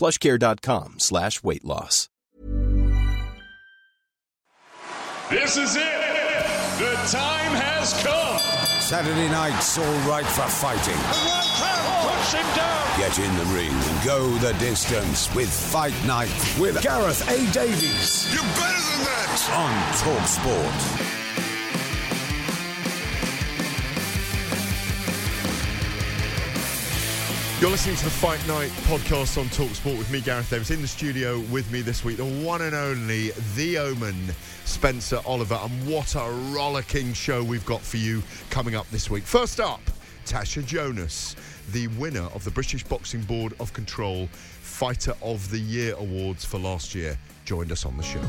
plushcare.com slash weight loss. This is it. The time has come. Saturday night's all right for fighting. Push him down. Get in the ring and go the distance with Fight Night with Gareth A. Davies You're better than that. on Talk Sport. You're listening to the Fight Night podcast on Talksport with me, Gareth Davies. In the studio with me this week, the one and only, the Omen, Spencer Oliver. And what a rollicking show we've got for you coming up this week. First up, Tasha Jonas, the winner of the British Boxing Board of Control Fighter of the Year Awards for last year, joined us on the show.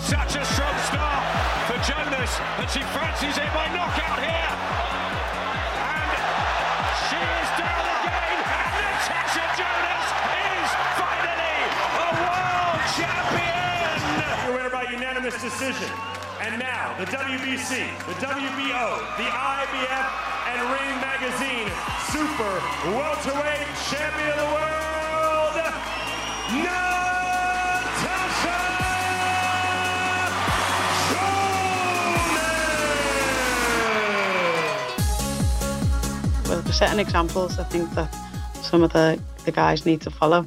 Such a strong start for Jonas, and she fancies it by knockout here. Unanimous decision. And now the WBC, the WBO, the IBF, and Ring Magazine Super Welterweight Champion of the World, Natasha Jonas. well, we're setting examples. I think that some of the, the guys need to follow.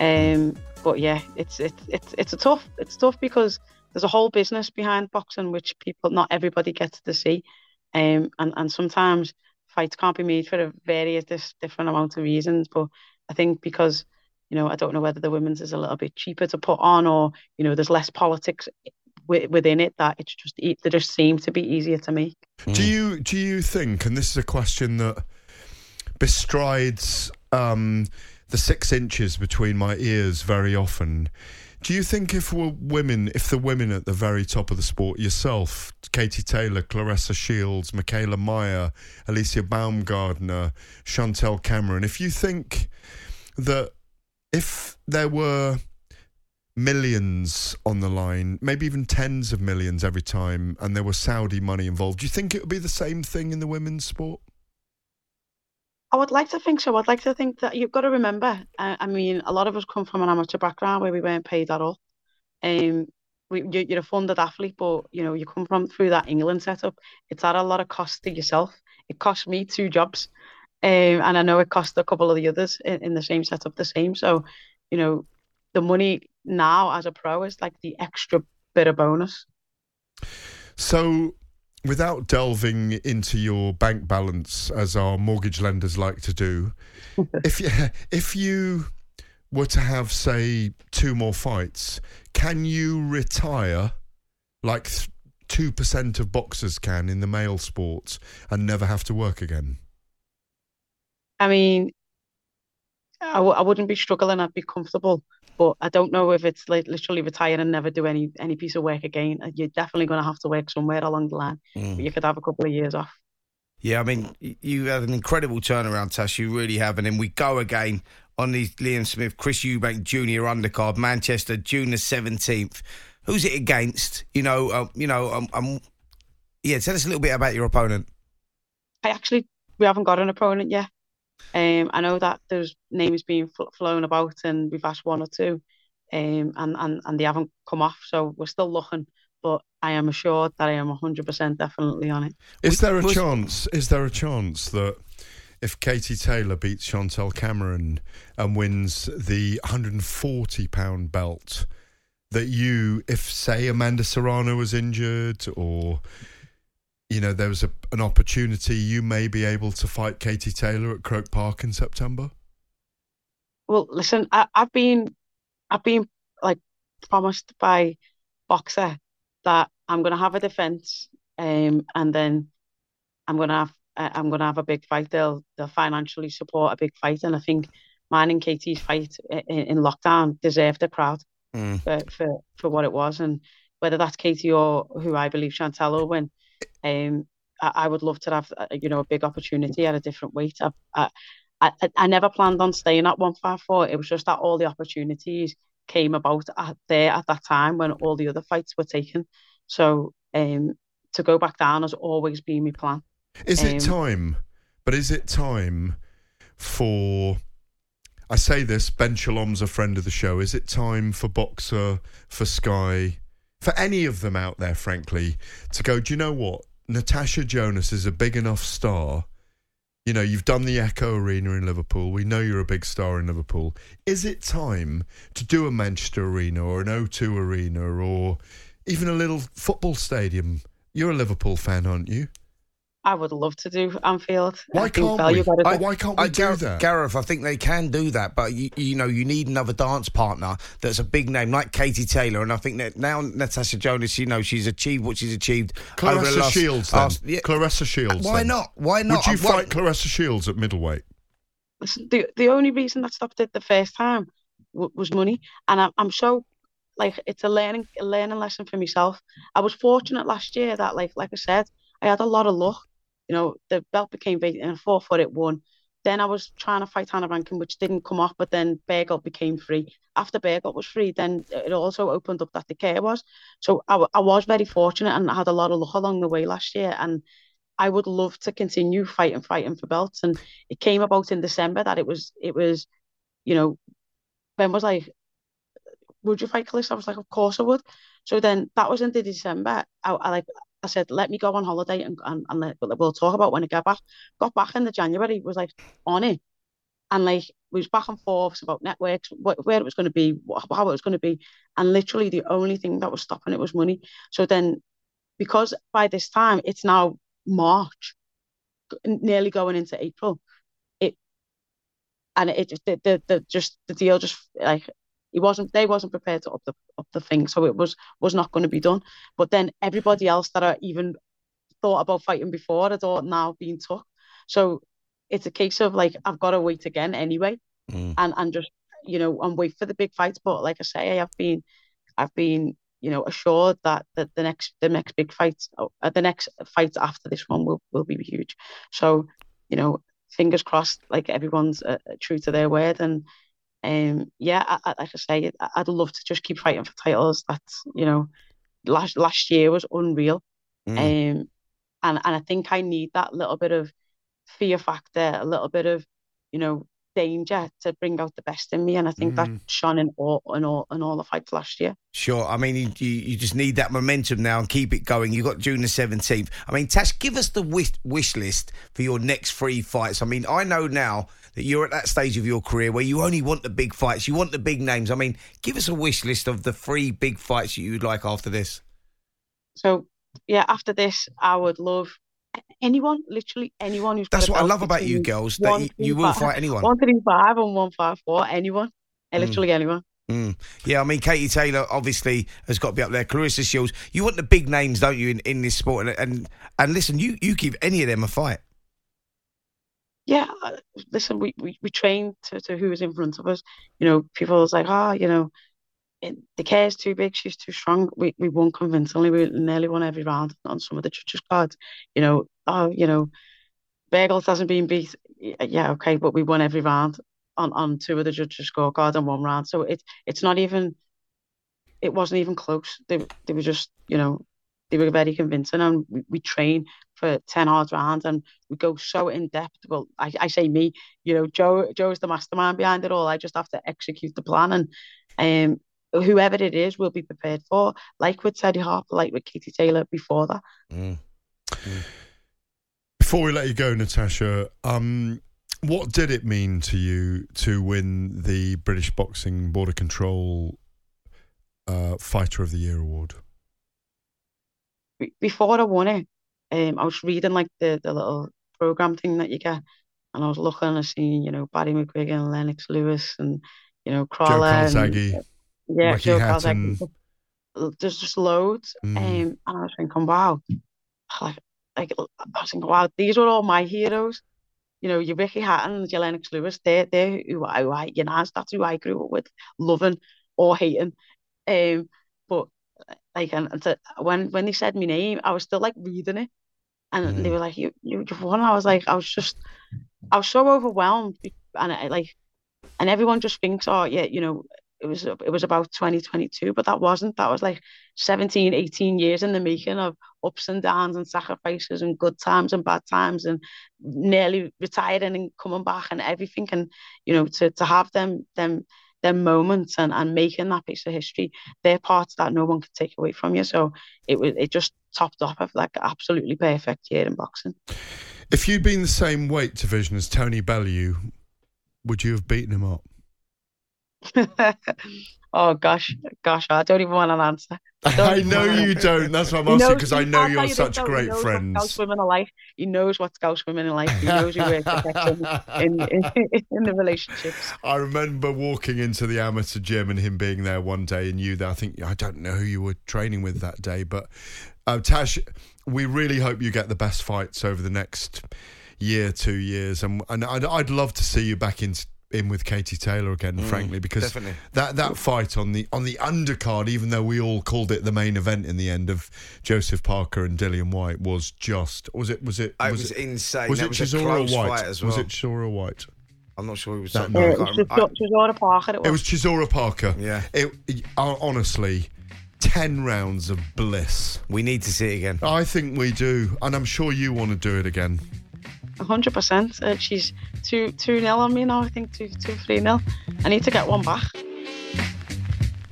Um, but yeah, it's it's it's it's a tough it's tough because there's a whole business behind boxing which people not everybody gets to see, um, and and sometimes fights can't be made for a various dis- different amount of reasons. But I think because you know I don't know whether the women's is a little bit cheaper to put on or you know there's less politics within it that it's just e- they just seem to be easier to make. Do you do you think, and this is a question that bestrides um, the six inches between my ears very often? Do you think if we're women, if the women at the very top of the sport, yourself, Katie Taylor, Claressa Shields, Mikaela Mayer, Alycia Baumgardner, Chantel Cameron, if you think that if there were millions on the line, maybe even tens of millions every time, and there was Saudi money involved, do you think it would be the same thing in the women's sport? I would like to think so. I'd like to think that you've got to remember. Uh, I mean, a lot of us come from an amateur background where we weren't paid at all. Um, we, you, you're a funded athlete, but you know you come from through that England setup. It's at a lot of cost to yourself. It cost me two jobs, um, and I know it cost a couple of the others in, in the same setup the same. So, you know, the money now as a pro is like the extra bit of bonus. So, without delving into your bank balance, as our mortgage lenders like to do, if you if you were to have, say, two more fights, can you retire like two percent of boxers can in the male sports and never have to work again? I mean, I w- I wouldn't be struggling. I'd be comfortable. But I don't know if it's like literally retire and never do any any piece of work again. Uh, You're definitely going to have to work somewhere along the line. But you could have a couple of years off. Yeah, I mean, you had an incredible turnaround, Tash. You really have. And then we go again on the Liam Smith, Chris Eubank Jr. undercard, Manchester, June the 17th. Who's it against? You know, uh, you know, um, um, yeah, tell us a little bit about your opponent. I actually we haven't got an opponent yet. Um, I know that there's names being fl- flown about, and we've asked one or two, um, and and and they haven't come off. So we're still looking. But I am assured that I am 100% definitely on it. Is there a was- chance? Is there a chance that if Katie Taylor beats Chantel Cameron and wins the 140 pound belt, that you, if say Amanda Serrano was injured or you know there was a, an opportunity, you may be able to fight Katie Taylor at Croke Park in September. Well, listen, I, I've been, I've been like promised by Boxxer that I'm going to have a defense, um, and then I'm going to have uh, I'm going to have a big fight. They'll they'll financially support a big fight, and I think mine and Katie's fight in, in lockdown deserved a crowd Mm. for, for for what it was, and whether that's Katie or who I believe Chantel will win. Um, I, I would love to have uh, you know a big opportunity at a different weight. I, I I I never planned on staying at one five four. It was just that all the opportunities came about at there at that time when all the other fights were taken. So um, to go back down has always been my plan. Is it Um, time? But is it time for? I say this. Ben Shalom's a friend of the show. Is it time for Boxxer, for Sky, for any of them out there, frankly, to go? Do you know what? Natasha Jonas is a big enough star. You know, you've done the Echo Arena in Liverpool. We know you're a big star in Liverpool. Is it time to do a Manchester Arena or an O2 Arena or even a little football stadium? You're a Liverpool fan, aren't you? I would love to do Anfield. Why can't we? got. I- why can't we do Gareth, that? Gareth, I think they can do that, but you, you know, you need another dance partner that's a big name like Katie Taylor, and I think that now Natasha Jonas, you know, she's achieved what she's achieved. over the Claressa last- Shields, then. last- yeah. Claressa Shields. Why then. not? Why not? Would you why- fight Claressa Shields at middleweight? The the only reason I stopped it the first time w- was money, and I'm I'm so like it's a learning a learning lesson for myself. I was fortunate last year that like like I said, I had a lot of luck. You know, the belt became vacant and I fought for it won. Then I was trying to fight Hannah Rankin, which didn't come off, but then Bagel became free. After Bagel was free, then it also opened up that the care was. So I, I was very fortunate and I had a lot of luck along the way last year. And I would love to continue fighting, fighting for belts. And it came about in December that it was, it was, you know, Ben was like, "Would you fight Calista?" I was like, "Of course I would." So then that was into December. I, I like, I said, "Let me go on holiday and and, and let, we'll talk about when I get back." Got back in the January, was like on it, and like we was back and forth about networks, wh- where it was going to be, wh- how it was going to be, and literally the only thing that was stopping it was money. So then, because by this time it's now March, nearly going into April, it and it just the, the, the just the deal just like he wasn't they wasn't prepared to up the up the thing, so it was was not going to be done. But then everybody else that I even thought about fighting before had all now been took. So it's a case of like I've got to wait again anyway, Mm. and and just you know and wait for the big fights. But like I say, I have been I've been you know assured that that the next the next big fight uh, the next fight after this one will will be huge. So you know fingers crossed, like everyone's uh, true to their word and. Um, yeah, I, I, like I say, I'd love to just keep fighting for titles. That's you know, last last year was unreal. Mm. Um, and and I think I need that little bit of fear factor, a little bit of, you know, danger to bring out the best in me. And I think that mm. shone in all in all in all the fights last year. Sure. I mean, you, you, you just need that momentum now and keep it going. You've got June the 17th. I mean, Tash, give us the wish, wish list for your next three fights. I mean, I know now that you're at that stage of your career where you only want the big fights, you want the big names. I mean, give us a wish list of the three big fights that you'd like after this. So yeah, after this, I would love anyone, literally anyone who's. That's what I love about you girls, that you, you will fight anyone. One three five and one five four. Anyone, Uh, literally anyone. Mm. Yeah, I mean, Katie Taylor obviously has got to be up there. Claressa Shields. You want the big names, don't you, in, in this sport? And, and and listen, you you give any of them a fight. yeah, uh, listen, we, we, we train to, to who is in front of us. You know, people was like, ah, you know, it, the is too big, she's too strong. We we won convincingly. We nearly won every round on some of the judges' cards. You know, oh, you know, Bagels hasn't been beat. Yeah, okay, but we won every round on, on two of the judges' scorecard and one round. So it it's not even. It wasn't even close. They they were just you know they were very convincing, and we, we train for ten hard rounds, and we go so in depth. Well, I, I say me, you know, Joe Joe is the mastermind behind it all. I just have to execute the plan, and um, whoever it is, will be prepared for. Like with Terri Harper, like with Katie Taylor before that. Mm. Before we let you go, Natasha, um, What did it mean to you to win the British Boxing Board of Control uh, Fighter of the Year award? Before I won it, um, I was reading like the, the little program thing that you get, and I was looking and I seen you know Barry McGuigan, Lennox Lewis, and you know Crawler, Joe Calzaghe, and, yeah, Ricky Joe Hatton. Calzaghe. There's just loads, Mm. um, and I was thinking, wow, like, like I was thinking, wow, these were all my heroes. You know, your Ricky Hatton, your Lennox Lewis, they're, they're who I, who I, you know, that's who I grew up with, loving or hating. Um, but like, and, and to, when when they said my name, I was still like reading it, and they Mm. were like, "You, you, you've won." I was like, I was just, I was so overwhelmed, and I like, and everyone just thinks, oh yeah, you know, it was it was about 2022, but that wasn't. That was like 17, 18 years in the making of ups and downs and sacrifices and good times and bad times and nearly retiring and coming back and everything. And you know, to to have them them them moments and, and making that piece of history, they're parts that no one can take away from you. So it was it just topped off of like absolutely perfect year in boxing. If you'd been the same weight division as Tony Bellew, would you have beaten him up? oh gosh, gosh, I don't even want an answer. I know you answer. don't. That's what I'm asking because I know you're such great knows What friends. Scouse women are like. He knows what Scouse women are like. He knows who works protection in, in in the relationships. I remember walking into the amateur gym and him being there one day and you there. I think I don't know who you were training with that day, but uh, Tash, we really hope you get the best fights over the next year, two years, and and I'd, I'd love to see you back in in with Katie Taylor again, frankly, because definitely. that that fight on the on the undercard, even though we all called it the main event in the end of Joseph Parker and Dillian Whyte, was just was it was it It was, was it insane. was That it was a Chisora Whyte fight as was it Chisora Whyte? I'm not sure who was That that. night. I it was can't- just I- it was Laura Parker. It was. It was Chisora Parker. Yeah. It, it- uh, honestly, ten rounds of bliss. we need to see it again. I think we do, and I'm sure you want to do it again. Hundred percent. Uh, she's two two nil on me now. I think two two three nil. I need to get one back.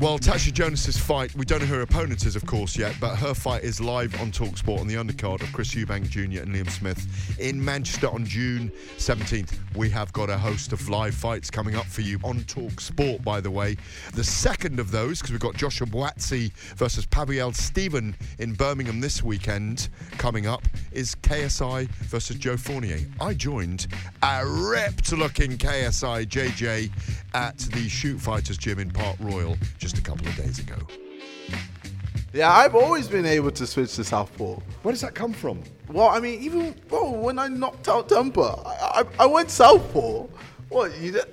Well, Tasha Jonas's fight, we don't know who her opponent is, of course, yet, but her fight is live on Talksport on the undercard of Chris Eubank Jr. and Liam Smith in Manchester on June 17th. We have got a host of live fights coming up for you on Talksport, by the way. The second of those, because we've got Joshua Buatsi versus Pawel Stepien in Birmingham this weekend coming up, is KSI versus Joe Fournier. I joined a ripped looking KSI JJ at the Shoot Fighters gym in Park Royal just a couple of days ago. Yeah, I've always been able to switch to southpaw. Where does that come from? Well, I mean, even well, when I knocked out Temperrr, I, I, I went southpaw. What you?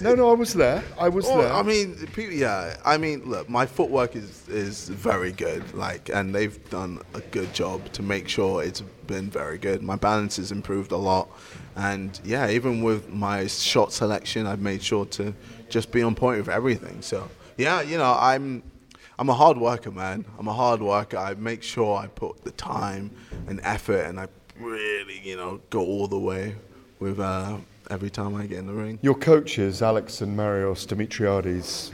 No, no, I was there. I was Well, there. I mean, people, yeah. I mean, look, my footwork is is very good. Like, and they've done a good job to make sure it's been very good. My balance has improved a lot, and yeah, even with my shot selection, I've made sure to just be on point with everything. So yeah, you know, I'm I'm a hard worker, man. I'm a hard worker. I make sure I put the time and effort, and I really, you know, go all the way with uh, every time I get in the ring. Your coaches, Alex and Marios Dimitriades,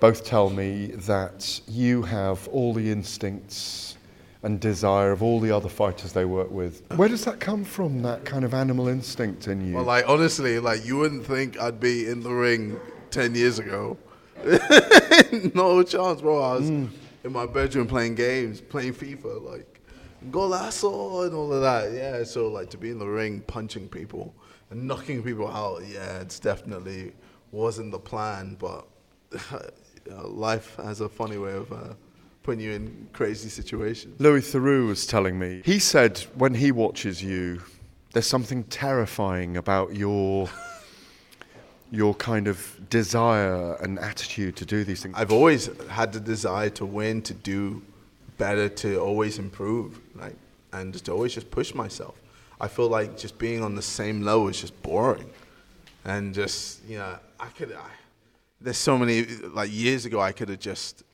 both tell me that you have all the instincts and desire of all the other fighters they work with. Where does that come from, that kind of animal instinct in you? Well, like honestly, like you wouldn't think I'd be in the ring ten years ago. no chance, bro. I was in my bedroom playing games, playing FIFA, like golazo and all of that. Yeah, so like to be in the ring, punching people and knocking people out. Yeah, it's definitely wasn't the plan, but know, life has a funny way of uh, putting you in crazy situations. Louis Theroux was telling me. He said when he watches you, there's something terrifying about your your kind of desire and attitude to do these things. I've always had the desire to win, to do better, to always improve, like, and just to always just push myself. I feel like just being on the same level is just boring, and just you know, I could. I, there's so many like years ago I could have just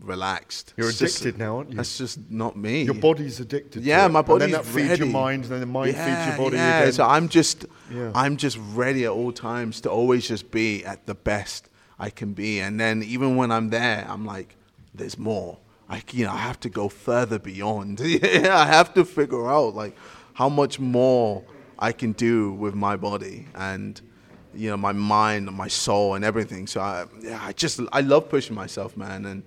relaxed. You're It's just- addicted now, aren't you? That's just not me. Your body's addicted. Yeah, my body. And then that feeds your mind, and then the mind feeds your body yeah. again. So I'm just, Yeah. I'm just ready at all times to always just be at the best I can be. And then even when I'm there, I'm like, there's more. I, you know, I have to go further beyond. yeah, I have to figure out like how much more I can do with my body and you know my mind and my soul and everything. So I, yeah, I just I love pushing myself, man. And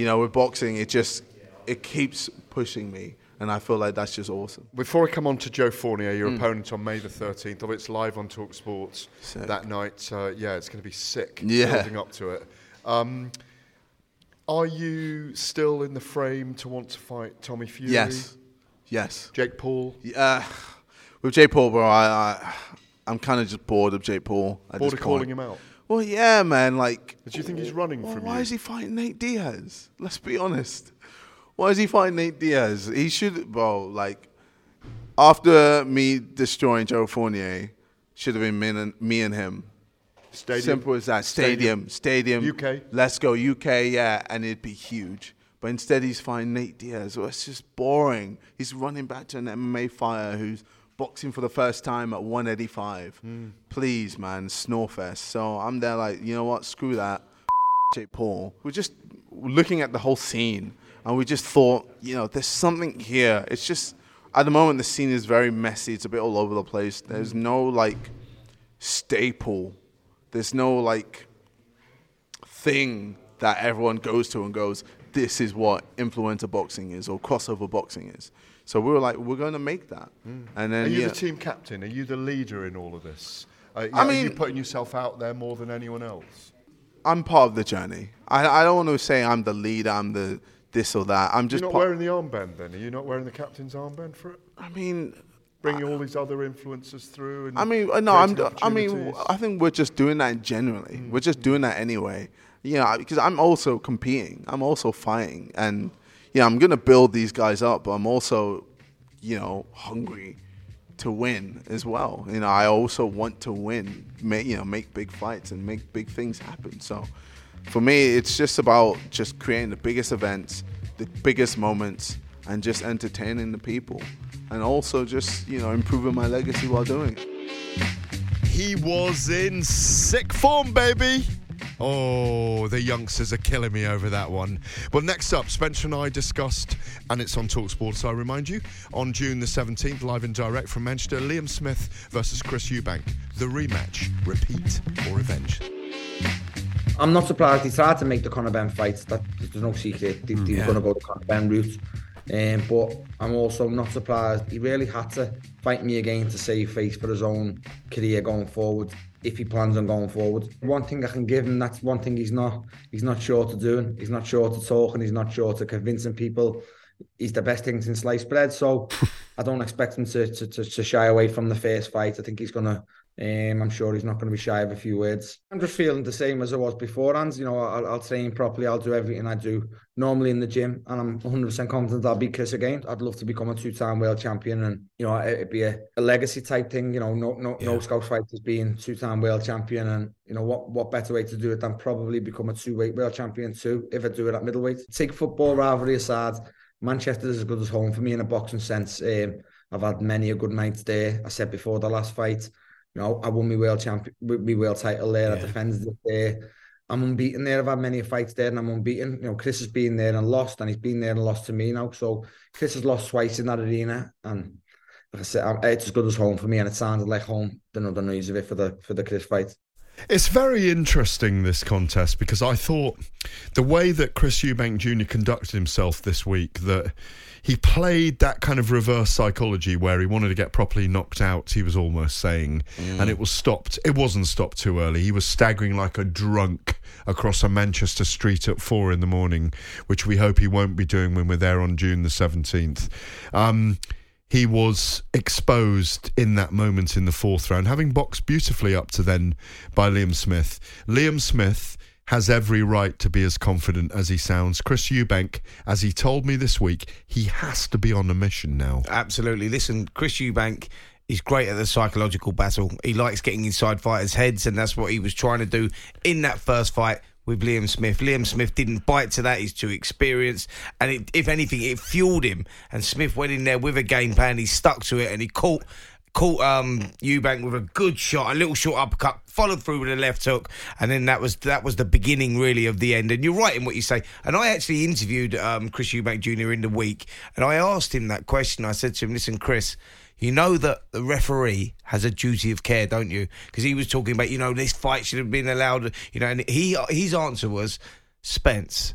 you know, with boxing, it just it keeps pushing me, and I feel like that's just awesome. Before I come on to Joe Fournier, Mm. your opponent on May the 13th, oh, it's live on Talk Sports Sick. that night. Uh, yeah, it's going to be sick Yeah. building up to it. Um, are you still in the frame to want to fight Tommy Fury? Yes, yes. Jake Paul? Uh, with Jake Paul, bro, I, I I'm kind of just bored of Jake Paul. At Bored this of calling him out? Well, yeah, man. Like, Do you think he's running well, from why you? is he fighting Nate Diaz? Let's be honest. Why is he fighting Nate Diaz? He should, bro. Like, after me destroying Joe Fournier, should have been me and, me and him. Stadium? Simple as that. Stadium, stadium. UK? Let's go UK, yeah, and it'd be huge. But instead, he's fighting Nate Diaz. Well, it's just boring. He's running back to an MMA fighter who's boxing for the first time at 185. Hmm. Please, man, Snorefest. So I'm there like, you know what? Screw that. Jake Paul. We're just looking at the whole scene, and we just thought, you know, there's something here. It's just at the moment the scene is very messy. It's a bit all over the place. There's no like staple. There's no like thing that everyone goes to and goes, this is what influencer boxing is or crossover boxing is. So we were like, we're going to make that. And then Are you yeah, the team captain? Are you the leader in all of this? Uh, yeah, I are you mean- putting yourself out there more than anyone else? I'm part of the journey. I, I don't want to say I'm the leader, I'm the this or that. I'm just You're not part- wearing the armband then? Are you not wearing the captain's armband for it? I mean, Bringing all these other influences through? And I mean, uh, no, I'm. I mean. I think we're just doing that generally. Mm. We're just doing that anyway. You know, because I'm also competing. I'm also fighting, and yeah, I'm gonna build these guys up. But I'm also, you know, hungry to win as well. You know, I also want to win. Make you know, make big fights and make big things happen. So, for me, it's just about just creating the biggest events, the biggest moments, and just entertaining the people, and also just you know improving my legacy while doing it. He was in sick form, baby. Oh, the youngsters are killing me over that one. Well, next up, Spencer and I discussed, and it's on Talksport, so I remind you, on June the 17th, live and direct from Manchester, Liam Smith versus Chris Eubank. The rematch, repeat or revenge. I'm not surprised he tried to make the Conor Benn fight. That there's no secret. He, he was going to go the Conor Benn route. Um, but I'm also not surprised. He really had to fight me again to save face for his own career going forward. If he plans on going forward, one thing I can give him that's one thing he's not he's not sure to doing. He's not sure to talking. He's not sure to convincing people. He's the best thing since sliced bread. So I don't expect him to, to, to, to shy away from the first fight. I think he's gonna. Um, I'm sure he's not going to be shy of a few words. I'm just feeling the same as I was beforehand. You know, I'll, I'll train properly. I'll do everything I do normally in the gym, and I'm 100% confident I'll beat Chris again. I'd love to become a two-time world champion, and you know, it- it'd be a, a legacy type thing. You know, no no no scout fighters being two-time world champion, and you know what what better way to do it than probably become a two-weight world champion too, if I do it at middleweight. Take football rivalry aside, Manchester is as good as home for me in a boxing sense. Um, I've had many a good nights there. I said before the last fight, you know, I won my world champion, my world title there. I defended it there. I'm unbeaten there. I've had many fights there, and I'm unbeaten. You know, Chris has been there and lost, and he's been there and lost to me now. So Chris has lost twice in that arena, and like I said, it's as good as home for me, and it sounded like home. The other news of it for the for the Chris fight. It's very interesting, this contest, because I thought the way that Chris Eubank Jr. conducted himself this week, that he played that kind of reverse psychology where he wanted to get properly knocked out, he was almost saying, and it was stopped. It wasn't stopped too early. He was staggering like a drunk across a Manchester street at four in the morning, which we hope he won't be doing when we're there on June the 17th. Um, he was exposed in that moment in the fourth round, having boxed beautifully up to then by Liam Smith. Liam Smith has every right to be as confident as he sounds. Chris Eubank, as he told me this week, he has to be on a mission now. Absolutely. Listen, Chris Eubank is great at the psychological battle. He likes getting inside fighters' heads, and that's what he was trying to do in that first fight with Liam Smith. Liam Smith didn't bite to that. He's too experienced. And it, if anything, it fueled him. And Smith went in there with a game plan. He stuck to it and he caught caught um, Eubank with a good shot, a little short uppercut, followed through with a left hook, and then that was that was the beginning really of the end. And you're right in what you say. And I actually interviewed um, Chris Eubank Jr. in the week, and I asked him that question. I said to him, "Listen, Chris." You know that the referee has a duty of care, don't you? Because he was talking about, you know, this fight should have been allowed. You know, and he his answer was, Spence,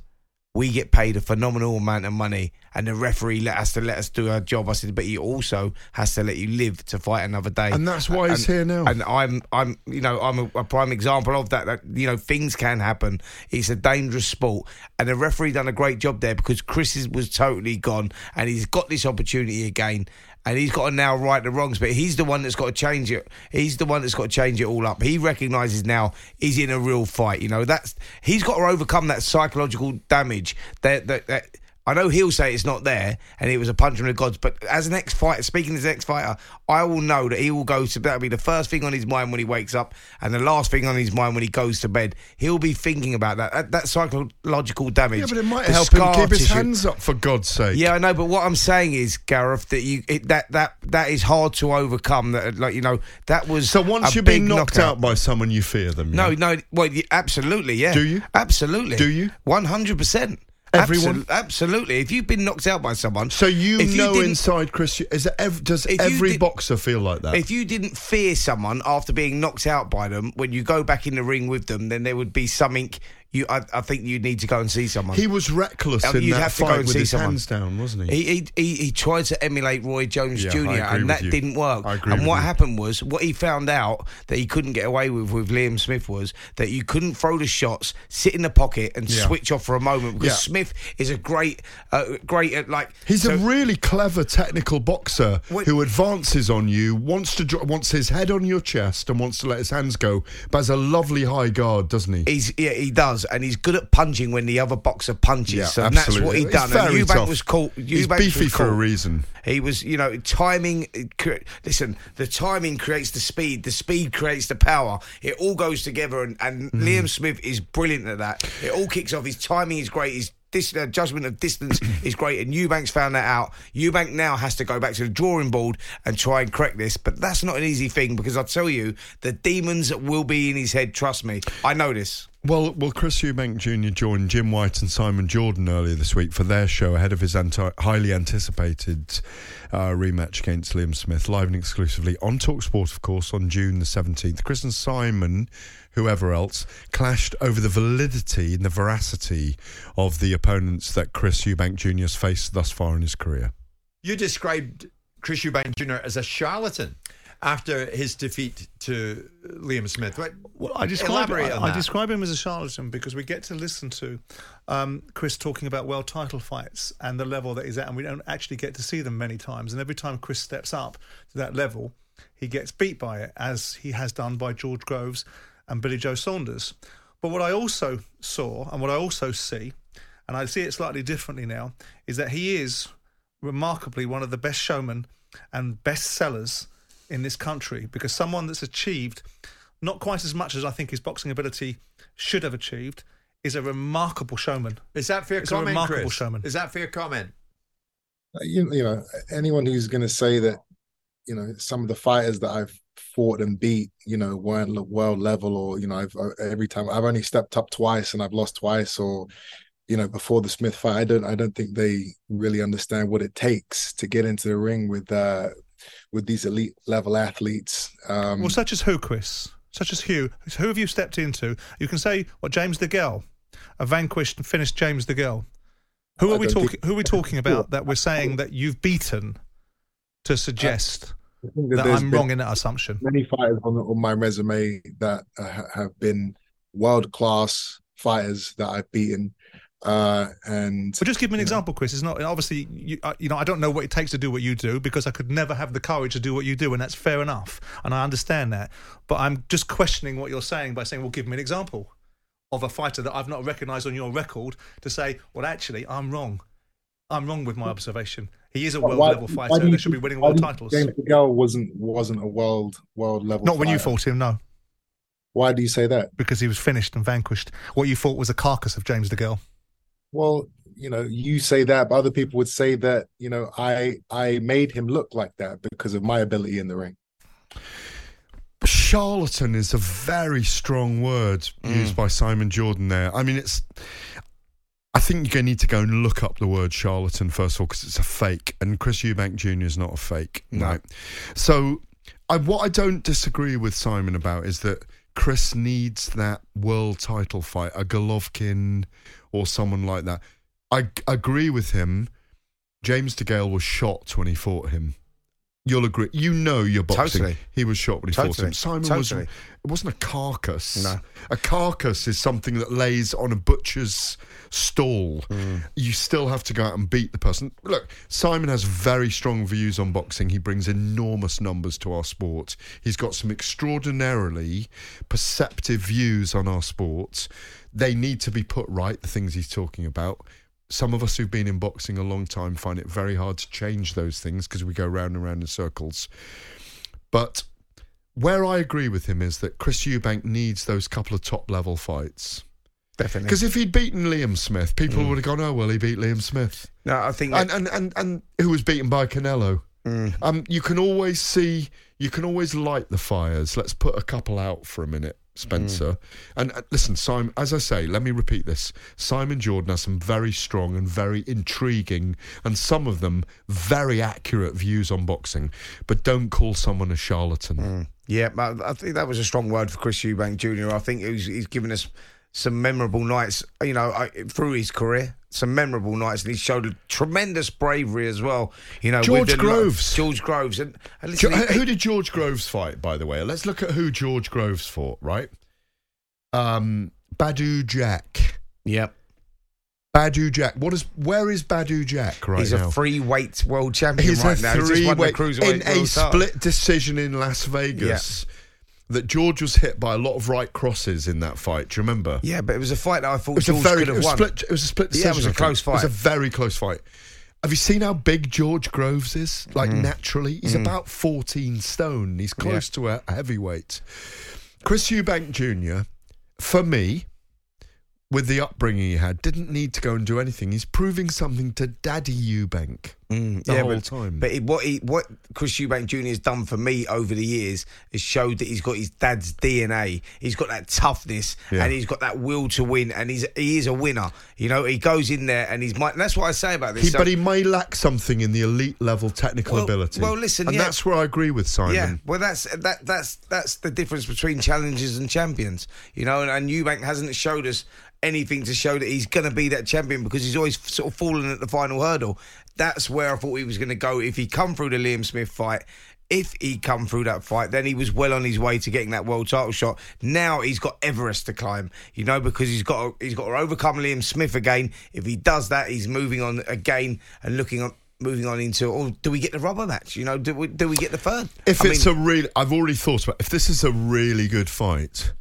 we get paid a phenomenal amount of money, and the referee let us to let us do our job. I said, but he also has to let you live to fight another day, And that's why he's here now. And I'm, I'm, you know, I'm a, a prime example of that. That you know, things can happen. It's a dangerous sport, and the referee done a great job there because Chris is, was totally gone, and he's got this opportunity again. And he's got to now right the wrongs, but he's the one that's got to change it. He's the one that's got to change it all up. He recognises now he's in a real fight. You know that's he's got to overcome that psychological damage. That that, that I know he'll say it's not there, and it was a punch from the gods. But as an ex-fighter, speaking as an ex-fighter, I will know that he will go to that'll be the first thing on his mind when he wakes up, and the last thing on his mind when he goes to bed. He'll be thinking about that that, that psychological damage. Yeah, but it might help him keep his tissue. hands up for God's sake. Yeah, I know, but what I'm saying is, Gareth, that you it, that that that is hard to overcome. That like you know that was So once you've been knocked knockout. out by someone, you fear them. No, no. Well, absolutely, yeah. Do you? Absolutely. Do you? One hundred percent. Everyone? absolutely. If you've been knocked out by someone, So you know didn't- inside Chris, is ev- does every did- boxer feel like that? If you didn't fear someone after being knocked out by them, when you go back in the ring with them, then there would be something. You, I, I think you need to go and see someone. he was reckless Uh, in you'd that have to go fight and with see his someone. hands down, wasn't he? He, he, he, tried to emulate Roy Jones Yeah, Jr. and that you. didn't work. I agree and what you. happened was, what he found out that he couldn't get away with with Liam Smith was that you couldn't throw the shots, sit in the pocket, and Yeah. switch off for a moment because Yeah. Smith is a great, uh, great at like. He's so- a really clever technical boxer Wait- who advances on you, wants to wants his head on your chest, and wants to let his hands go, but has a lovely high guard, doesn't he? He's yeah, he does, and he's good at punching when the other boxer punches. Yeah, so that's what he He's done. And Eubank tough. was caught. He's Eubanks beefy for a reason. He was, you know, timing. Listen, the timing creates the speed. The speed creates the power. It all goes together, and, and Mm. Liam Smith is brilliant at that. It all kicks off. His timing is great. His dis- uh, judgment of distance is great, and Eubanks found that out. Eubank now has to go back to the drawing board and try and correct this, but that's not an easy thing because I tell you, the demons will be in his head. Trust me, I know this. Well, well, Chris Eubank Jr. joined Jim White and Simon Jordan earlier this week for their show ahead of his anti- highly anticipated uh, rematch against Liam Smith, live and exclusively on Talksport, of course, on June the 17th. Chris and Simon, whoever else, clashed over the validity and the veracity of the opponents that Chris Eubank Jr. has faced thus far in his career. You described Chris Eubank Jr. as a charlatan after his defeat to Liam Smith. Right? Well, I describe, I, I describe him as a charlatan because we get to listen to um, Chris talking about world title fights and the level that he's at, and we don't actually get to see them many times. And every time Chris steps up to that level, he gets beat by it, as he has done by George Groves and Billy Joe Saunders. But what I also saw, and what I also see, and I see it slightly differently now, is that he is remarkably one of the best showmen and best sellers in this country because someone that's achieved not quite as much as I think his boxing ability should have achieved is a remarkable showman. Is that fair It's a comment, remarkable Chris? showman. Is that fair comment? you, you know anyone who's going to say that you know some of the fighters that I've fought and beat you know weren't world level or you know I've uh, every time I've only stepped up twice and I've lost twice or you know before the Smith fight I don't I don't think they really understand what it takes to get into the ring with uh with these elite level athletes um well, such as who, Chris? Such as who? Who have you stepped into? You can say, what, James DeGale, a vanquished and finished James DeGale. Who I are we talking? think- Who are we talking about that we're saying that you've beaten to suggest think that I'm wrong in that assumption? many fighters on, on my resume that uh, have been world class fighters that I've beaten uh and But just give me an you know, example, Chris. It's not obviously you, uh, you know I don't know what it takes to do what you do because I could never have the courage to do what you do, and that's fair enough, and I understand that. But I'm just questioning what you're saying by saying, "Well, give me an example of a fighter that I've not recognised on your record." To say, "Well, actually, I'm wrong. I'm wrong with my observation. He is a world Why- level fighter you should be winning world do you think titles." James DeGale wasn't wasn't a world world level. Not when you fought him, no, Why do you say that? because he was finished and vanquished. What you thought was a carcass of James DeGale. Well, you know, you say that, but other people would say that you know I I made him look like that because of my ability in the ring. Charlatan is a very strong word Mm. used by Simon Jordan there. I mean, it's. I think you're going to need to go and look up the word charlatan first of all because it's a fake, and Chris Eubank Jr. is not a fake, No. right? So, I, what I don't disagree with Simon about is that Chris needs that world title fight, a Golovkin or someone like that. I agree with him. James DeGale was shot when he fought him. You'll agree. You know your boxing. Totally. He was shot when he fought him. Simon was. Totally. It wasn't a carcass. No. A carcass is something that lays on a butcher's stall. Mm. You still have to go out and beat the person. Look, Simon has very strong views on boxing. He brings enormous numbers to our sport. He's got some extraordinarily perceptive views on our sport. They need to be put right, the things he's talking about. Some of us who've been in boxing a long time find it very hard to change those things because we go round and round in circles. But where I agree with him is that Chris Eubank needs those couple of top level fights. Definitely. Because if he'd beaten Liam Smith, people would have gone, "Oh well, he beat Liam Smith," No, I think and and and, and who was beaten by Canelo. Mm. Um, you can always see, you can always light the fires. Let's put a couple out for a minute, Spencer. Mm. And uh, listen, Simon. As I say, let me repeat this: Simon Jordan has some very strong and very intriguing, and some of them very accurate views on boxing. But don't call someone a charlatan. Mm. Yeah, I think that was a strong word for Chris Eubank Jr. I think he's, he's given us some memorable nights, you know, I- through his career. Some memorable nights, and he showed tremendous bravery as well. You know, George Groves. George Groves, and, and listen, he- who did George Groves fight, by the way? Let's look at who George Groves fought, right? Um, Badou Jack. Yep. Badou Jack. What is? Where is Badou Jack right he's now? a free weight world champion He's right a now. He's just three won the weight in a split decision in Las Vegas. That George was hit by a lot of right crosses in that fight. Do you remember? Yeah, but it was a fight that I thought It was a George very could have won. split. It was a split decision. Yeah, it was a close It was a very close fight. Have you seen how big George Groves is? Like Mm. naturally, he's about fourteen stone. He's close to a heavyweight. Chris Eubank Jr. For me, with the upbringing he had, didn't need to go and do anything. He's proving something to Daddy Eubank Mm, the whole but, time. But he, what he, what Chris Eubank Jr. has done for me over the years has showed that he's got his dad's DNA. He's got that toughness Yeah. and he's got that will to win, and he's he is a winner. You know, he goes in there and he's. might- That's what I say about this. He, So- but he may lack something in the elite level technical Well- ability. well, listen, and yeah. that's where I agree with Simon. Yeah, well, that's that that's that's the difference between challengers and champions, you know. And, and Eubank hasn't showed us anything to show that he's going to be that champion because he's always sort of fallen at the final hurdle. That's where I thought he was going to go if he come through the Liam Smith fight. If he come through that fight, then he was well on his way to getting that world title shot. Now he's got Everest to climb, you know, because he's got to, he's got to overcome Liam Smith again. If he does that, he's moving on again and looking on. Moving on into, oh, do we get the rubber match? You know, do we do we get the third? If I it's mean- a really, I've already thought about if this is a really good fight,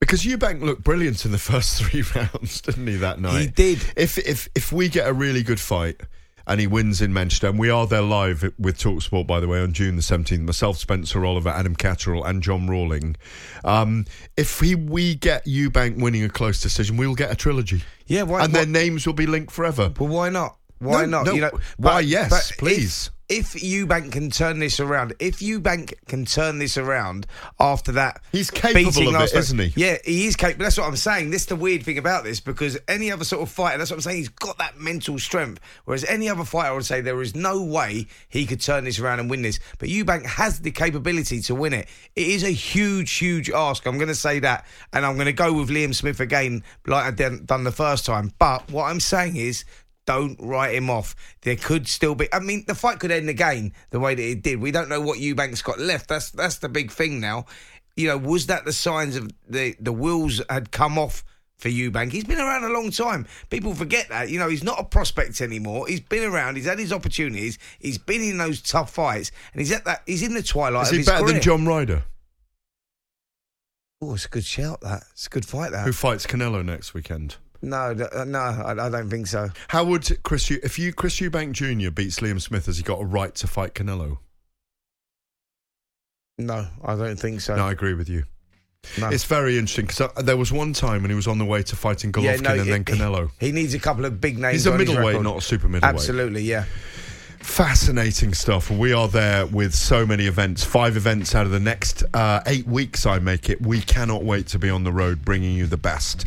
because Eubank looked brilliant in the first three rounds, didn't he? That night He did. If if if we get a really good fight and he wins in Manchester, and we are there live with Talksport, by the way, on June the seventeenth. Myself, Spencer Oliver, Adam Catterall, and John Rawling. Um, if he we get Eubank winning a close decision, we'll get a trilogy. Yeah, why- and why- their names will be linked forever. But why not? Why No, not? no. You know, Why, yes, if- please. If, Eubank can turn this around, if Eubank can turn this around after that, He's capable beating of it, isn't he? Yeah, he is capable. That's what I'm saying. This is the weird thing about this because any other sort of fighter, that's what I'm saying. He's got that mental strength. Whereas any other fighter, I would say there is no way he could turn this around and win this. But Eubank has the capability to win it. It is a huge, huge ask. I'm going to say that, and I'm going to go with Liam Smith again, like I done the first time. But what I'm saying is. Don't write him off. There could still be. I mean, the fight could end again the way that it did. We don't know what Eubank's got left. That's that's the big thing now. You know, was that the signs of the the wheels had come off for Eubank? He's been around a long time. People forget that. You know, he's not a prospect anymore. He's been around. He's had his opportunities. He's been in those tough fights, and he's at that. He's in the twilight. Is he better career. than John Ryder, Oh, it's a good shout. That it's a good fight. That who fights Canelo next weekend? No, uh, no, I, I don't think so. How would Chris? If you Chris Eubank Jr. beats Liam Smith, has he got a right to fight Canelo? No, I don't think so. No, I agree with you. No. It's very interesting because there was one time when he was on the way to fighting Golovkin and then he- Canelo. He, needs a couple of big names. He's a middleweight, not a super middleweight. Absolutely, yeah. Fascinating stuff. We are there with so many events. Five events out of the next uh, eight weeks, I make it. We cannot wait to be on the road bringing you the best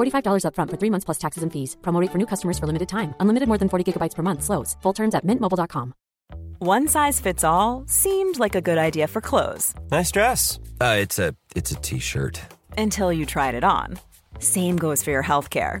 $45 upfront for three months plus taxes and fees. Promo rate for new customers for limited time. Unlimited more than 40 gigabytes per month. Slows. Full terms at mintmobile.com. One size fits all seemed like a good idea for clothes. Nice dress. Uh, it's a it's a t-shirt. Until you tried it on. Same goes for your healthcare.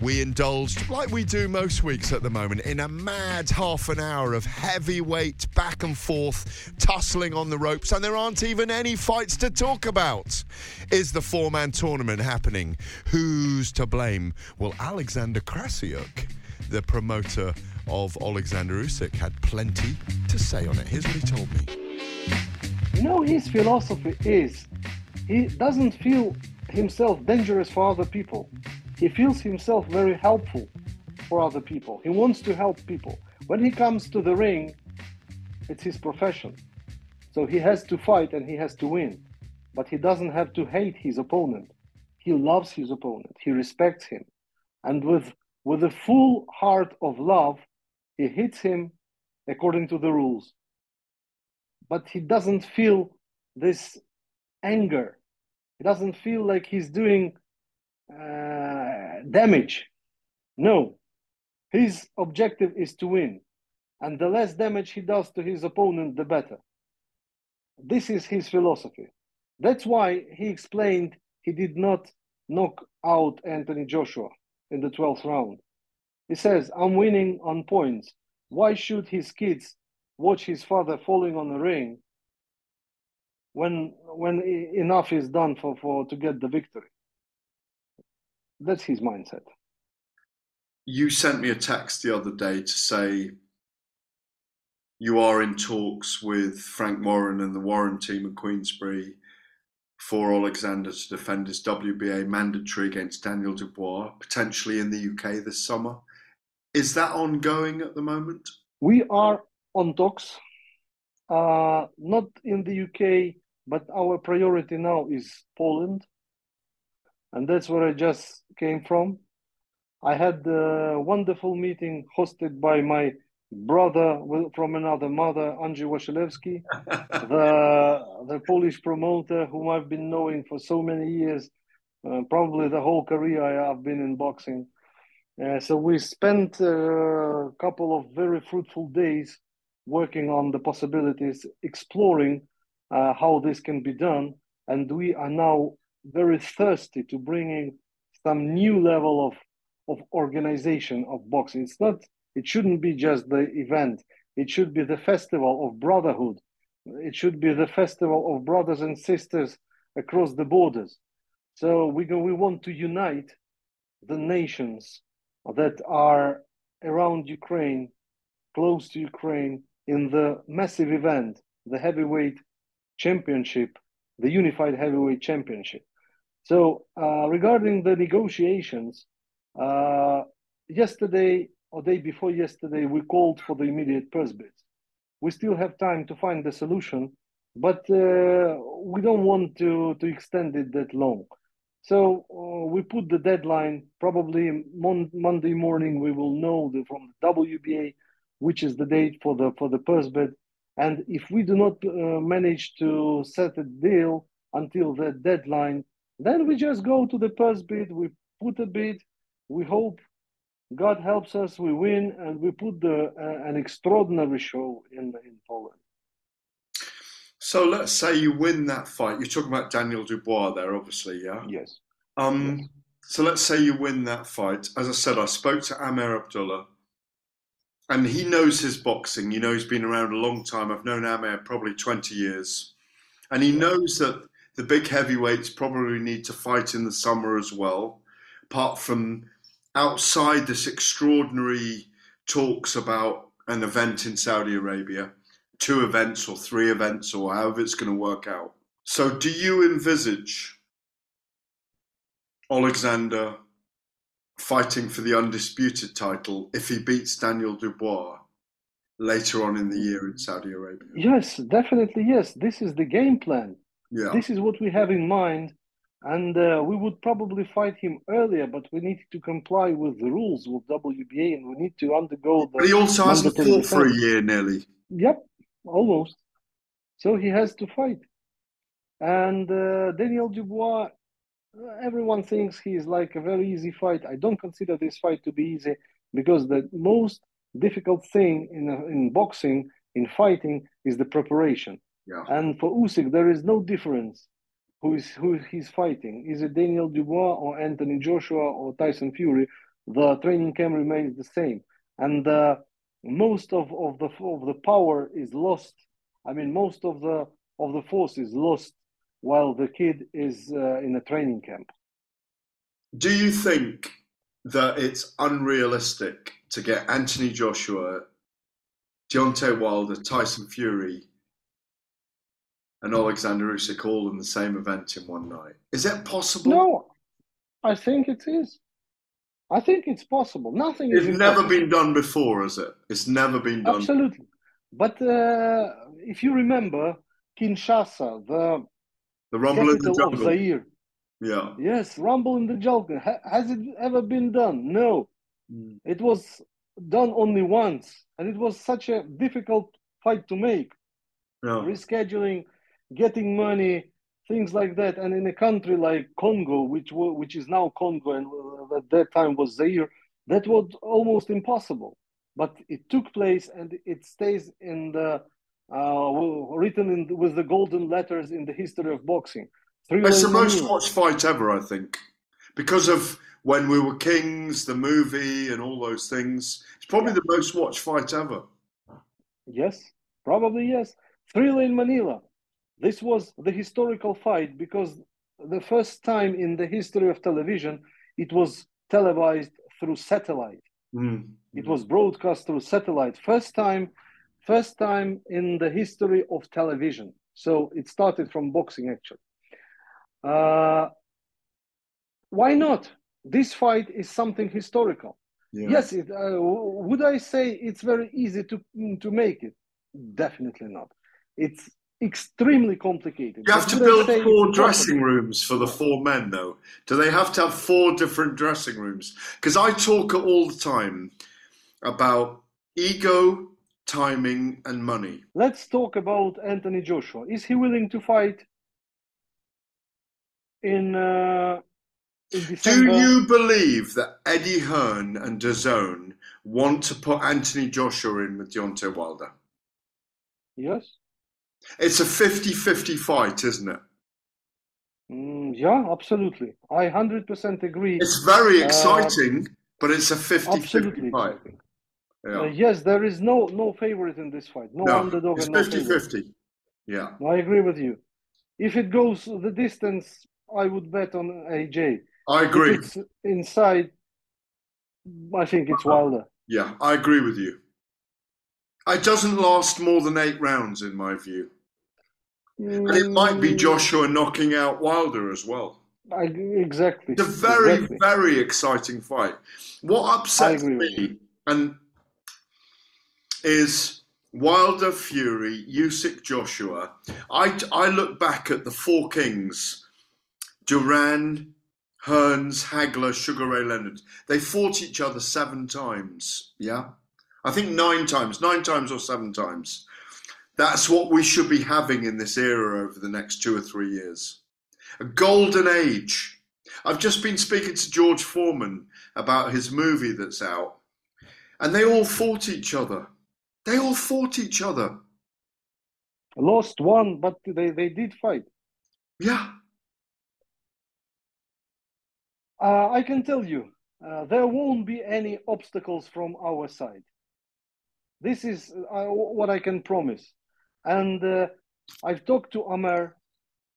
we indulged, like we do most weeks at the moment, in a mad half an hour of heavyweight back and forth, tussling on the ropes, and there aren't even any fights to talk about. Is the four man tournament happening? Who's to blame? Well, Alexander Krassyuk, the promoter of Alexander Usyk, had plenty to say on it. Here's what he told me. You know, his philosophy is he doesn't feel himself dangerous for other people. He feels himself very helpful for other people. He wants to help people. When he comes to the ring, it's his profession. So he has to fight and he has to win. But he doesn't have to hate his opponent. He loves his opponent. He respects him. And with with a full heart of love, he hits him according to the rules. But he doesn't feel this anger. He doesn't feel like he's doing uh, damage. No, his objective is to win. And the less damage he does to his opponent, the better. This is his philosophy. That's why he explained he did not knock out Anthony Joshua in the 12th round. He says, I'm winning on points. Why should his kids watch his father falling on the ring when when enough is done for, for to get the victory? That's his mindset. You sent me a text the other day to say you are in talks with Frank Warren and the Warren team at Queensberry for Alexander to defend his WBA mandatory against Daniel Dubois, potentially in the UK this summer. Is that ongoing at the moment? We are on talks, uh, not in the UK, but our priority now is Poland. And that's where I just came from. I had a wonderful meeting hosted by my brother from another mother, Andrzej Wasilewski, the, the Polish promoter whom I've been knowing for so many years, uh, probably the whole career I have been in boxing. Uh, so we spent a couple of very fruitful days working on the possibilities, exploring uh, how this can be done, and we are now very thirsty to bringing some new level of of organization of boxing. It's not. It shouldn't be just the event. It should be the festival of brotherhood. It should be the festival of brothers and sisters across the borders. So we go, we want to unite the nations that are around Ukraine, close to Ukraine, in the massive event, the heavyweight championship, the unified heavyweight championship. So, uh, regarding the negotiations, uh, yesterday or day before yesterday, we called for the immediate purse bids. We still have time to find the solution, but uh, we don't want to, to extend it that long. So uh, we put the deadline probably mon- Monday morning. We will know the, from the WBA which is the date for the for the purse bid, And if we do not uh, manage to set a deal until the deadline, then we just go to the purse bid, we put a bid, we hope God helps us, we win, and we put the, uh, an extraordinary show in, in Poland. So let's say you win that fight. You're talking about Daniel Dubois there, obviously, yeah? Yes. Um, yes. So let's say you win that fight. As I said, I spoke to Amer Abdullah, and he knows his boxing. You know, he's been around a long time. I've known Amer probably 20 years. And he knows that the big heavyweights probably need to fight in the summer as well, apart from outside this extraordinary talks about an event in Saudi Arabia, two events or three events or however it's going to work out. So, do you envisage Alexander fighting for the undisputed title if he beats Daniel Dubois later on in the year in Saudi Arabia? Yes, definitely. Yes, this is the game plan. Yeah. This is what we have in mind. And uh, we would probably fight him earlier, but we need to comply with the rules with WBA and we need to undergo the. But he also hasn't fought for a year nearly. Yep, almost. So he has to fight. And uh, Daniel Dubois, everyone thinks he's like a very easy fight. I don't consider this fight to be easy because the most difficult thing in, in boxing, in fighting, is the preparation. Yeah. And for Usyk, there is no difference who is who he's fighting. Is it Daniel Dubois or Anthony Joshua or Tyson Fury? The training camp remains the same, and uh, most of, of the of the power is lost. I mean, most of the of the force is lost while the kid is uh, in a training camp. Do you think that it's unrealistic to get Anthony Joshua, Deontay Wilder, Tyson Fury and Alexander Usyk all in the same event in one night. Is that possible? No, I think it is. I think it's possible. Nothing it's is. never been done before, is it? It's never been done. Absolutely. But uh, if you remember, Kinshasa, the the Rumble in the Jungle. Of Zaire. Yeah. Yes, Rumble in the Jungle. Ha- has it ever been done? No. Mm. It was done only once, and it was such a difficult fight to make. Yeah. Rescheduling getting money, things like that. And in a country like Congo, which which is now Congo and uh, at that time was Zaire, that was almost impossible. But it took place and it stays in the uh, written in, with the golden letters in the history of boxing. Three it's the most watched fight ever, I think, because of when we were kings, the movie, and all those things. It's probably the most watched fight ever. Yes, probably yes. Thriller in Manila. This was the historical fight because the first time in the history of television it was televised through satellite. Mm. It was broadcast through satellite. First time, first time in the history of television. So it started from boxing actually. Uh, why not? This fight is something historical. Yeah. Yes, it, uh, would I say it's very easy to to make it? Definitely not. It's extremely complicated. You have to build four dressing rooms for the four men, though. Do they have to have four different dressing rooms? Because I talk all the time about ego, timing, and money. Let's talk about Anthony Joshua. Is he willing to fight in? Uh, in Do you believe that Eddie Hearn and DAZN want to put Anthony Joshua in with Deontay Wilder? Yes. It's a 50 50 fight, isn't it? Mm, yeah, absolutely. I 100% agree. It's very exciting, uh, but it's a 50 50 fight. Yeah. Uh, yes, there is no no favorite in this fight. No, no underdog. It's 50 no 50. Yeah. I agree with you. If it goes the distance, I would bet on AJ. I agree. If it's inside, I think it's Wilder. Yeah, I agree with you. It doesn't last more than eight rounds, in my view. Mm. And it might be Joshua knocking out Wilder as well. I, exactly. It's a very, exactly. very exciting fight. What upsets me and is Wilder, Fury, Usyk, Joshua. I, I look back at the four kings: Duran, Hearns, Hagler, Sugar Ray Leonard. They fought each other seven times. Yeah. I think nine times, nine times or seven times. That's what we should be having in this era over the next two or three years. A golden age. I've just been speaking to George Foreman about his movie that's out, and they all fought each other. They all fought each other. Lost one, but they, they did fight. Yeah. Uh, I can tell you, uh, there won't be any obstacles from our side. This is uh, what I can promise. And uh, I've talked to Amer,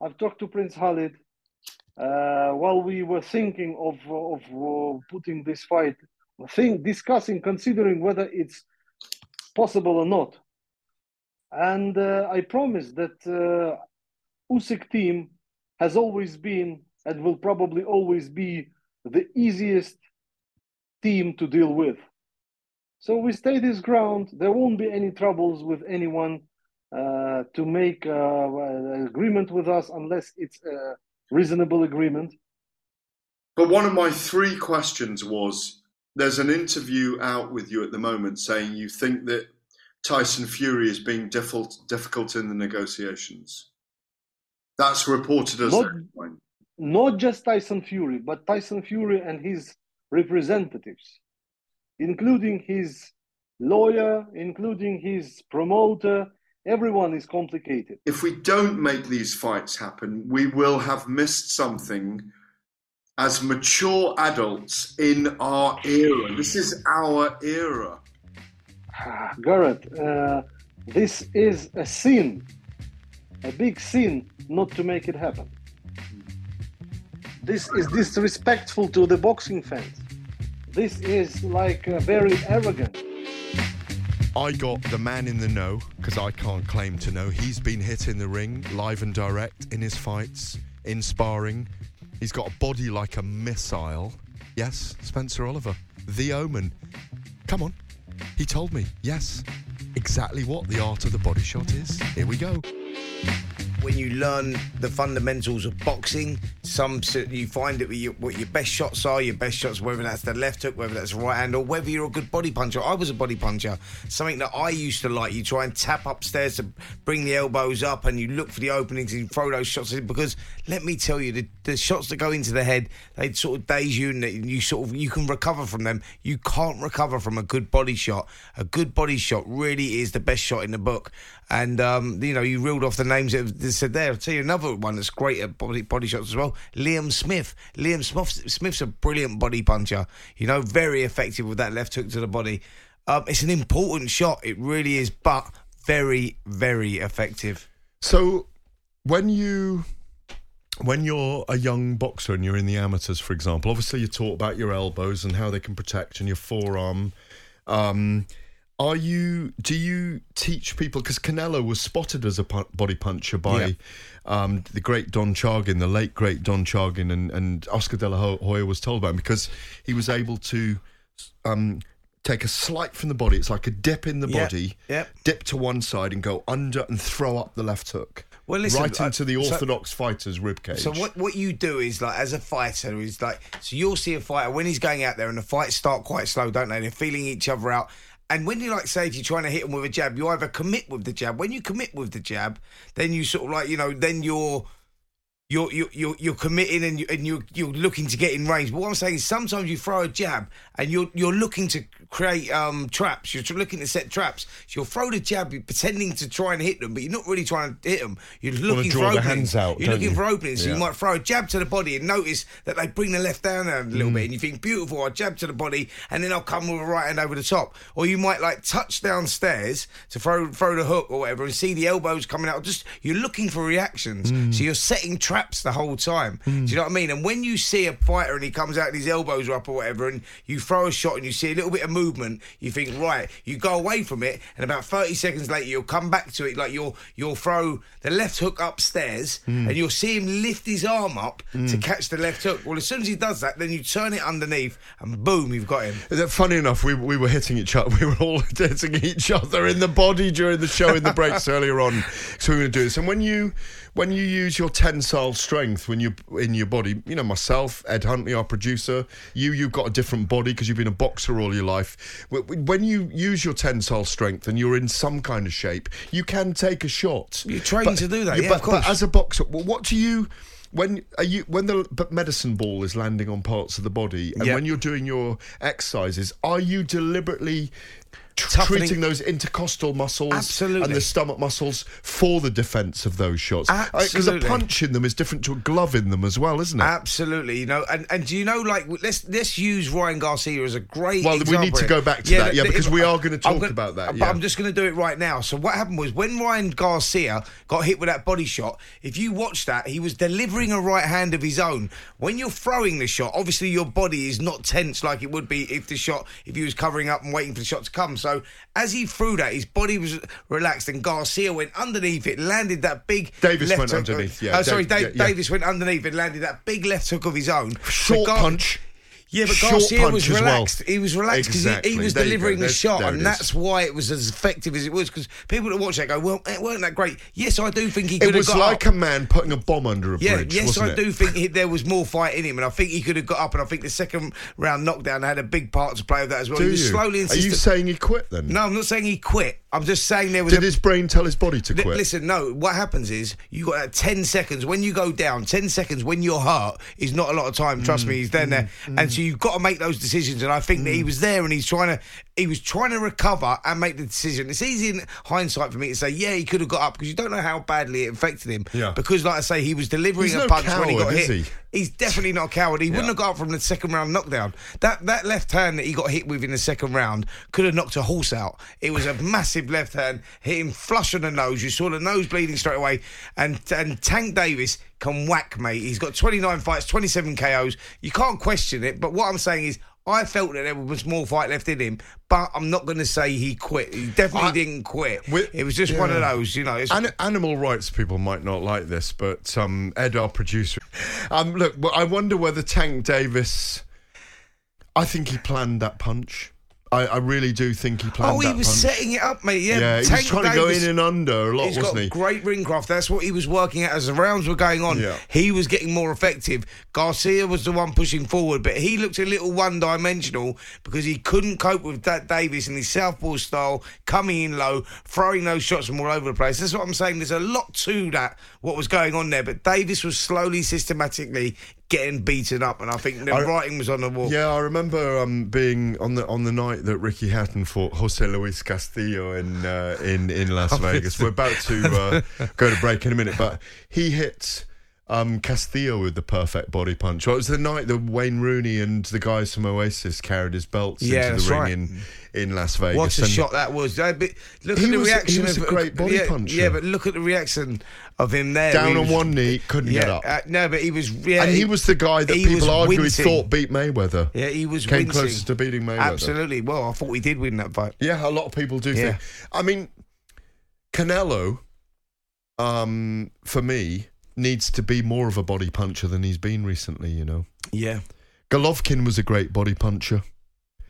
I've talked to Prince Khalid. Uh, while we were thinking of of uh, putting this fight, think discussing, considering whether it's possible or not. And uh, I promise that Usyk team has always been and will probably always be the easiest team to deal with. So we stay this ground. There won't be any troubles with anyone uh, to make uh, an agreement with us unless it's a reasonable agreement. But one of my three questions was there's an interview out with you at the moment saying you think that Tyson Fury is being difficult, difficult in the negotiations. That's reported as not, not just Tyson Fury, but Tyson Fury and his representatives, including his lawyer, including his promoter. Everyone is complicated. If we don't make these fights happen, we will have missed something as mature adults in our era. This is our era. Gareth, uh, this is a sin, a big sin not to make it happen. This is disrespectful to the boxing fans. This is like uh, very arrogant. I got the man in the know because I can't claim to know. He's been hit in the ring, live and direct, in his fights, in sparring. He's got a body like a missile. Yes, Spencer Oliver, the omen. Come on. He told me, yes, exactly what the art of the body shot is. Here we go. When you learn the fundamentals of boxing, some you find it what your best shots are. Your best shots, whether that's the left hook, whether that's the right hand, or whether you're a good body puncher. I was a body puncher. Something that I used to like. You try and tap upstairs to bring the elbows up, and you look for the openings and you throw those shots in. Because let me tell you, the, the shots that go into the head, they sort of daze you, and you sort of you can recover from them. You can't recover from a good body shot. A good body shot really is the best shot in the book. And um, you know, you reeled off the names that said there. I'll tell you another one that's great at body, body shots as well. Liam Smith. Liam Smith, Smith's a brilliant body puncher. You know, very effective with that left hook to the body. Um, it's an important shot. It really is, but very, very effective. So, when you when you're a young boxer and you're in the amateurs, for example, obviously you talk about your elbows and how they can protect and your forearm. Um, are you? Do you teach people? Because Canelo was spotted as a body puncher by Yeah. um, the great Don Chargin, the late great Don Chargin, and, and Oscar De La Hoya was told about him because he was able to um, take a slight from the body. It's like a dip in the Yep, body, yep. dip to one side and go under and throw up the left hook. Well, listen, right into the so- orthodox fighter's ribcage. So what what you do is like as a fighter is like so you'll see a fighter when he's going out there and the fights start quite slow, don't they? They're feeling each other out. And when you like say if you're trying to hit them with a jab, you either commit with the jab. When you commit with the jab, then you sort of like you know then you're. You're, you're, you're, committing and, you, and you're, you're looking to get in range. But what I'm saying is sometimes you throw a jab and you're, you're looking to create um, traps. You're looking to set traps. So you'll throw the jab, you're pretending to try and hit them, but you're not really trying to hit them. You're looking for openings. hands out, you're looking you? for openings. So Yeah. you might throw a jab to the body and notice that they bring the left down a little Mm. bit, and you think beautiful. I jab to the body, and then I'll come with a right hand over the top. Or you might like touch downstairs to throw throw the hook or whatever, and see the elbows coming out. Just you're looking for reactions, Mm. so you're setting traps the whole time. Do you know what I mean? And when you see a fighter and he comes out and his elbows are up or whatever, and you throw a shot and you see a little bit of movement, you think right, you go away from it, and about 30 seconds later you'll come back to it like you'll you'll throw the left hook upstairs, Mm. and you'll see him lift his arm up to Mm. catch the left hook. Well, as soon as he does that, then you turn it underneath, and boom, you've got him. Funny enough, we, we were hitting each other. We were all hitting each other in the body during the show in the breaks earlier on. So we were going to do this. And when you when you use your tensile strength when you in your body, you know myself, Ed Huntley, our producer, you you've got a different body because you've been a boxer all your life. life, w- w- when you use your tensile strength and you're in some kind of shape, you can take a shot. You train to do that, yeah, but, of course. but as a boxer, what do you? When are you when the medicine ball is landing on parts of the body, and Yeah. when you're doing your exercises, are you deliberately Toughening- treating those intercostal muscles Absolutely. and the stomach muscles for the defence of those shots? Uh, because a punch in them is different to a glove in them as well, isn't it? Absolutely, you know, and, and do you know, like, let's let's use Ryan Garcia as a great. Well, we need to go back to that, yeah, because we are gonna talk gonna- about that, But yeah. I'm just going to do it right now. So what happened was when Ryan Garcia got hit with that body shot. If you watch that, he was delivering a right hand of his own. When you're throwing the shot, obviously your body is not tense like it would be if the shot if he was covering up and waiting for the shot to come. So as he threw that, his body was relaxed, and Garcia went underneath it, landed that big. Davis left went hook- underneath, yeah, Oh, sorry, Dave- Dave, yeah, yeah. Davis went underneath and landed that big left hook of his own. Short Gar- punch. Yeah, but Short Garcia was as well. relaxed. He was relaxed because Exactly. he, he was There delivering the shot, and that's why it was as effective as it was. Because people that watch that go, "Well, it weren't that great." Yes, I do think he could It was like up. a man putting a bomb under a Yeah, bridge. yes, I it? do think he, there was more fight in him, and I think he could have got up. And I think the second round knockdown had a big part to play with that as well. Do he was you? slowly Are you saying he quit then? No, I'm not saying he quit. I'm just saying there was Did a his brain tell his body to Li- quit? Listen, no. What happens is you got that ten seconds when you go down. Ten seconds when your heart is not a lot of time. Mm, Trust me, he's then there, and so you've got to make those decisions. And I think Mm. that he was there, and he's trying to he was trying to recover and make the decision. It's easy in hindsight for me to say, yeah, he could have got up because you don't know how badly it affected him. Yeah. Because, like I say, he was delivering He's a no punch when he got hit. he? He's definitely not a coward. He wouldn't have got up from the second round knockdown. That that left hand that he got hit with in the second round could have knocked a horse out. It was a massive left hand, hit him flush on the nose. You saw the nose bleeding straight away. And and Tank Davis can whack, mate. He's got 29 fights, 27 KOs. You can't question it. But what I'm saying is. I felt that there was more fight left in him, but I'm not going to say he quit. He definitely didn't quit. it was just one of those, you know. An- animal rights people might not like this, but um, Ed, our producer, um, look, I wonder whether Tank Davis. I think he planned that punch. I, I really do think he planned Oh, he was punch. setting it up, mate. Yeah, Yeah, he was trying to go in and under a lot, He's wasn't got he? great ring craft. That's what he was working at as the rounds were going on. Yeah. He was getting more effective. Garcia was the one pushing forward, but he looked a little one dimensional because he couldn't cope with that Davis and his southpaw style, coming in low, throwing those shots from all over the place. That's what I'm saying. There's a lot to that, what was going on there. But Davis was slowly, systematically getting beaten up, and I think the I- writing was on the wall. Yeah, I remember um, being on the on the night that Ricky Hatton fought Jose Luis Castillo in uh, in in Las Vegas. We're about to uh, go to break in a minute, but he hit um, Castillo with the perfect body punch. Well, it was the night that Wayne Rooney and the guys from Oasis carried his belts Yeah, into the ring right. in in Las Vegas. What a And shot that was! Uh, Look He at the was- he reaction. was of, a great body yeah, puncher. Yeah, but look at the reaction of him there. Down He on one knee, couldn't yeah, get up. Uh, no, but he was. Yeah, and he was the guy that people arguably wincing. thought beat Mayweather. Yeah, he was came closest to beating Mayweather. Absolutely. Well, I thought we did win that fight. Yeah, a lot of people do Yeah. think. I mean, Canelo, um, for me, needs to be more of a body puncher than he's been recently. You know, Yeah. Golovkin was a great body puncher.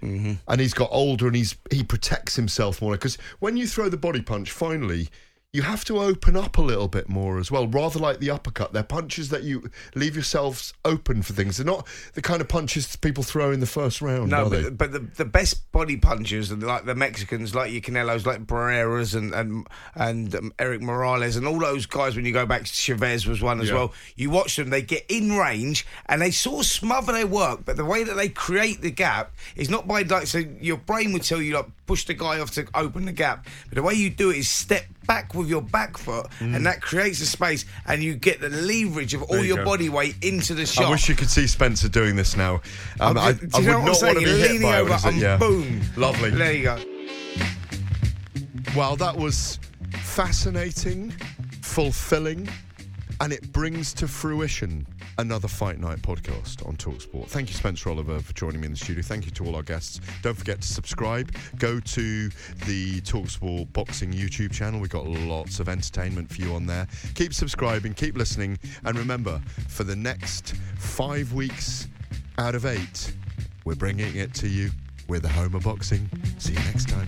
Mm-hmm. And he's got older, and he's he protects himself more. Because when you throw the body punch, finally, you have to open up a little bit more as well. Rather like the uppercut, they're punches that you leave yourselves open for things. They're not the kind of punches people throw in the first round, No, but, but the the best body punchers are like the Mexicans, like your Canelos, like Barreras and and and um, Erik Morales and all those guys. When you go back, Chavez was one as Yeah. well. You watch them; they get in range and they sort of smother their work. But the way that they create the gap is not by like so. Your brain would tell you like push the guy off to open the gap, but the way you do it is step back with your back foot, and that creates a space, and you get the leverage of all Mm. You your go. body weight into the shot. I wish you could see Spencer doing this now. Um, I, do I you would know what not want to be hit leaning by over it? and Yeah. boom. Lovely. There you go. Well, that was fascinating, fulfilling, and it brings to fruition another Fight Night podcast on Talksport. Thank you, Spencer Oliver, for joining me in the studio. Thank you to all our guests. Don't forget to subscribe. Go to the Talksport Boxing YouTube channel. We've got lots of entertainment for you on there. Keep subscribing, keep listening, and remember, for the next five weeks out of eight, we're bringing it to you. We're the home of boxing. See you next time.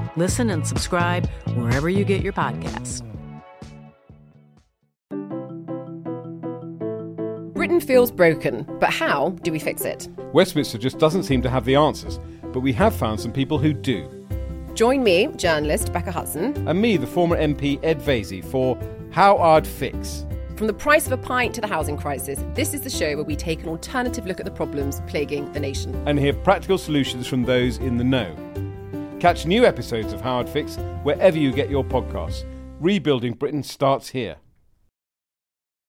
Listen and subscribe wherever you get your podcasts. Britain feels broken, but how do we fix it? Westminster just doesn't seem to have the answers, but we have found some people who do. Join me, journalist Becca Hudson, and me, the former MP Ed Vaizey, for How Hard Fix. From the price of a pint to the housing crisis, this is the show where we take an alternative look at the problems plaguing the nation. And hear practical solutions from those in the know. Catch new episodes of Howard Fix wherever you get your podcasts. Rebuilding Britain starts here.